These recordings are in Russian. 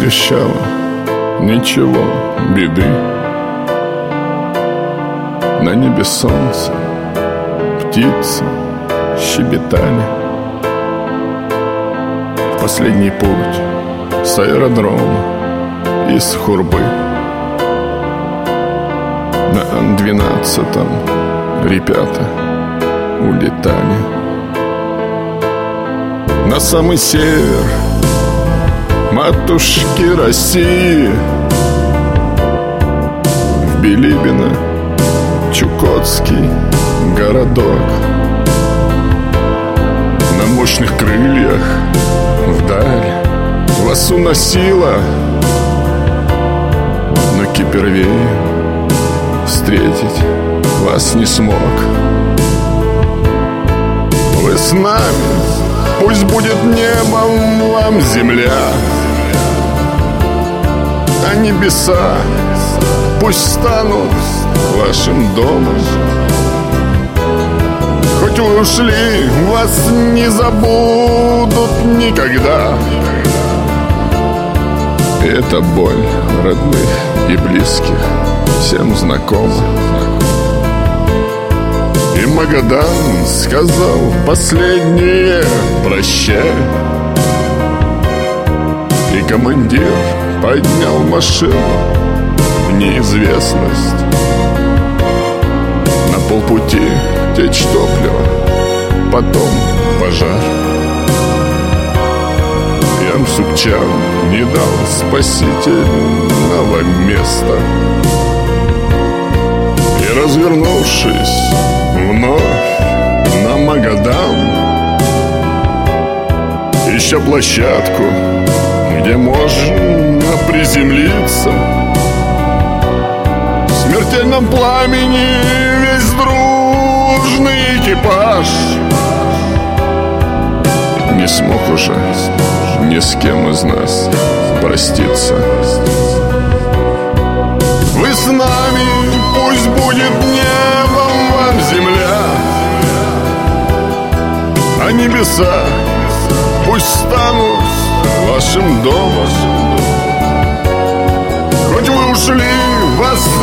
предвещало Ничего, беды. На небе солнце Птицы щебетали. В последний путь С аэродрома Из Хурбы. На двенадцатом Ребята улетали. На самый север матушки России. В Билибино Чукотский городок. На мощных крыльях вдаль Вас уносила Но Кипервей встретить вас не смог. Вы с нами Пусть будет небом вам земля Небеса. Пусть станут вашим домом. Хоть вы ушли, вас не забудут никогда. Это боль родных и близких Всем знакома и Магадан сказал последнее прощай И командир поднял машину в неизвестность. На полпути течь топлива, потом пожар. Ян Сукчан не дал спасительного места. И развернувшись вновь на Магадан Ища площадку, где можно приземлиться. В смертельном пламени весь дружный экипаж. Не смог уже ни с кем из нас проститься. Вы с нами, пусть будет небом вам земля. А небеса пусть станут вашим домом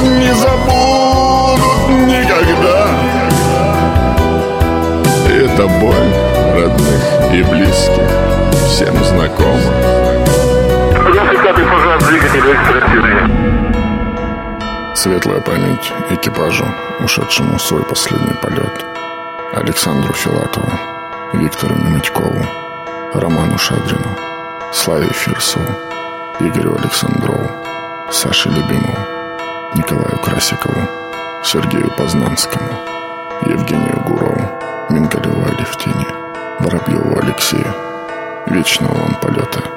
не забудут никогда. Это боль родных и близких Всем знакома 95-й пожар двигателя экспрессивный. Светлая память экипажу, ушедшему в свой последний полет. Александру Филатову, Виктору Немытькову, Роману Шадрину, Славе Фирсову, Игорю Александрову, Саше Любимову, Николаю Красикову, Сергею Познанскому, Евгению Гурову, Мингалеву Алевтине, Воробьеву Алексею. Вечного вам полета.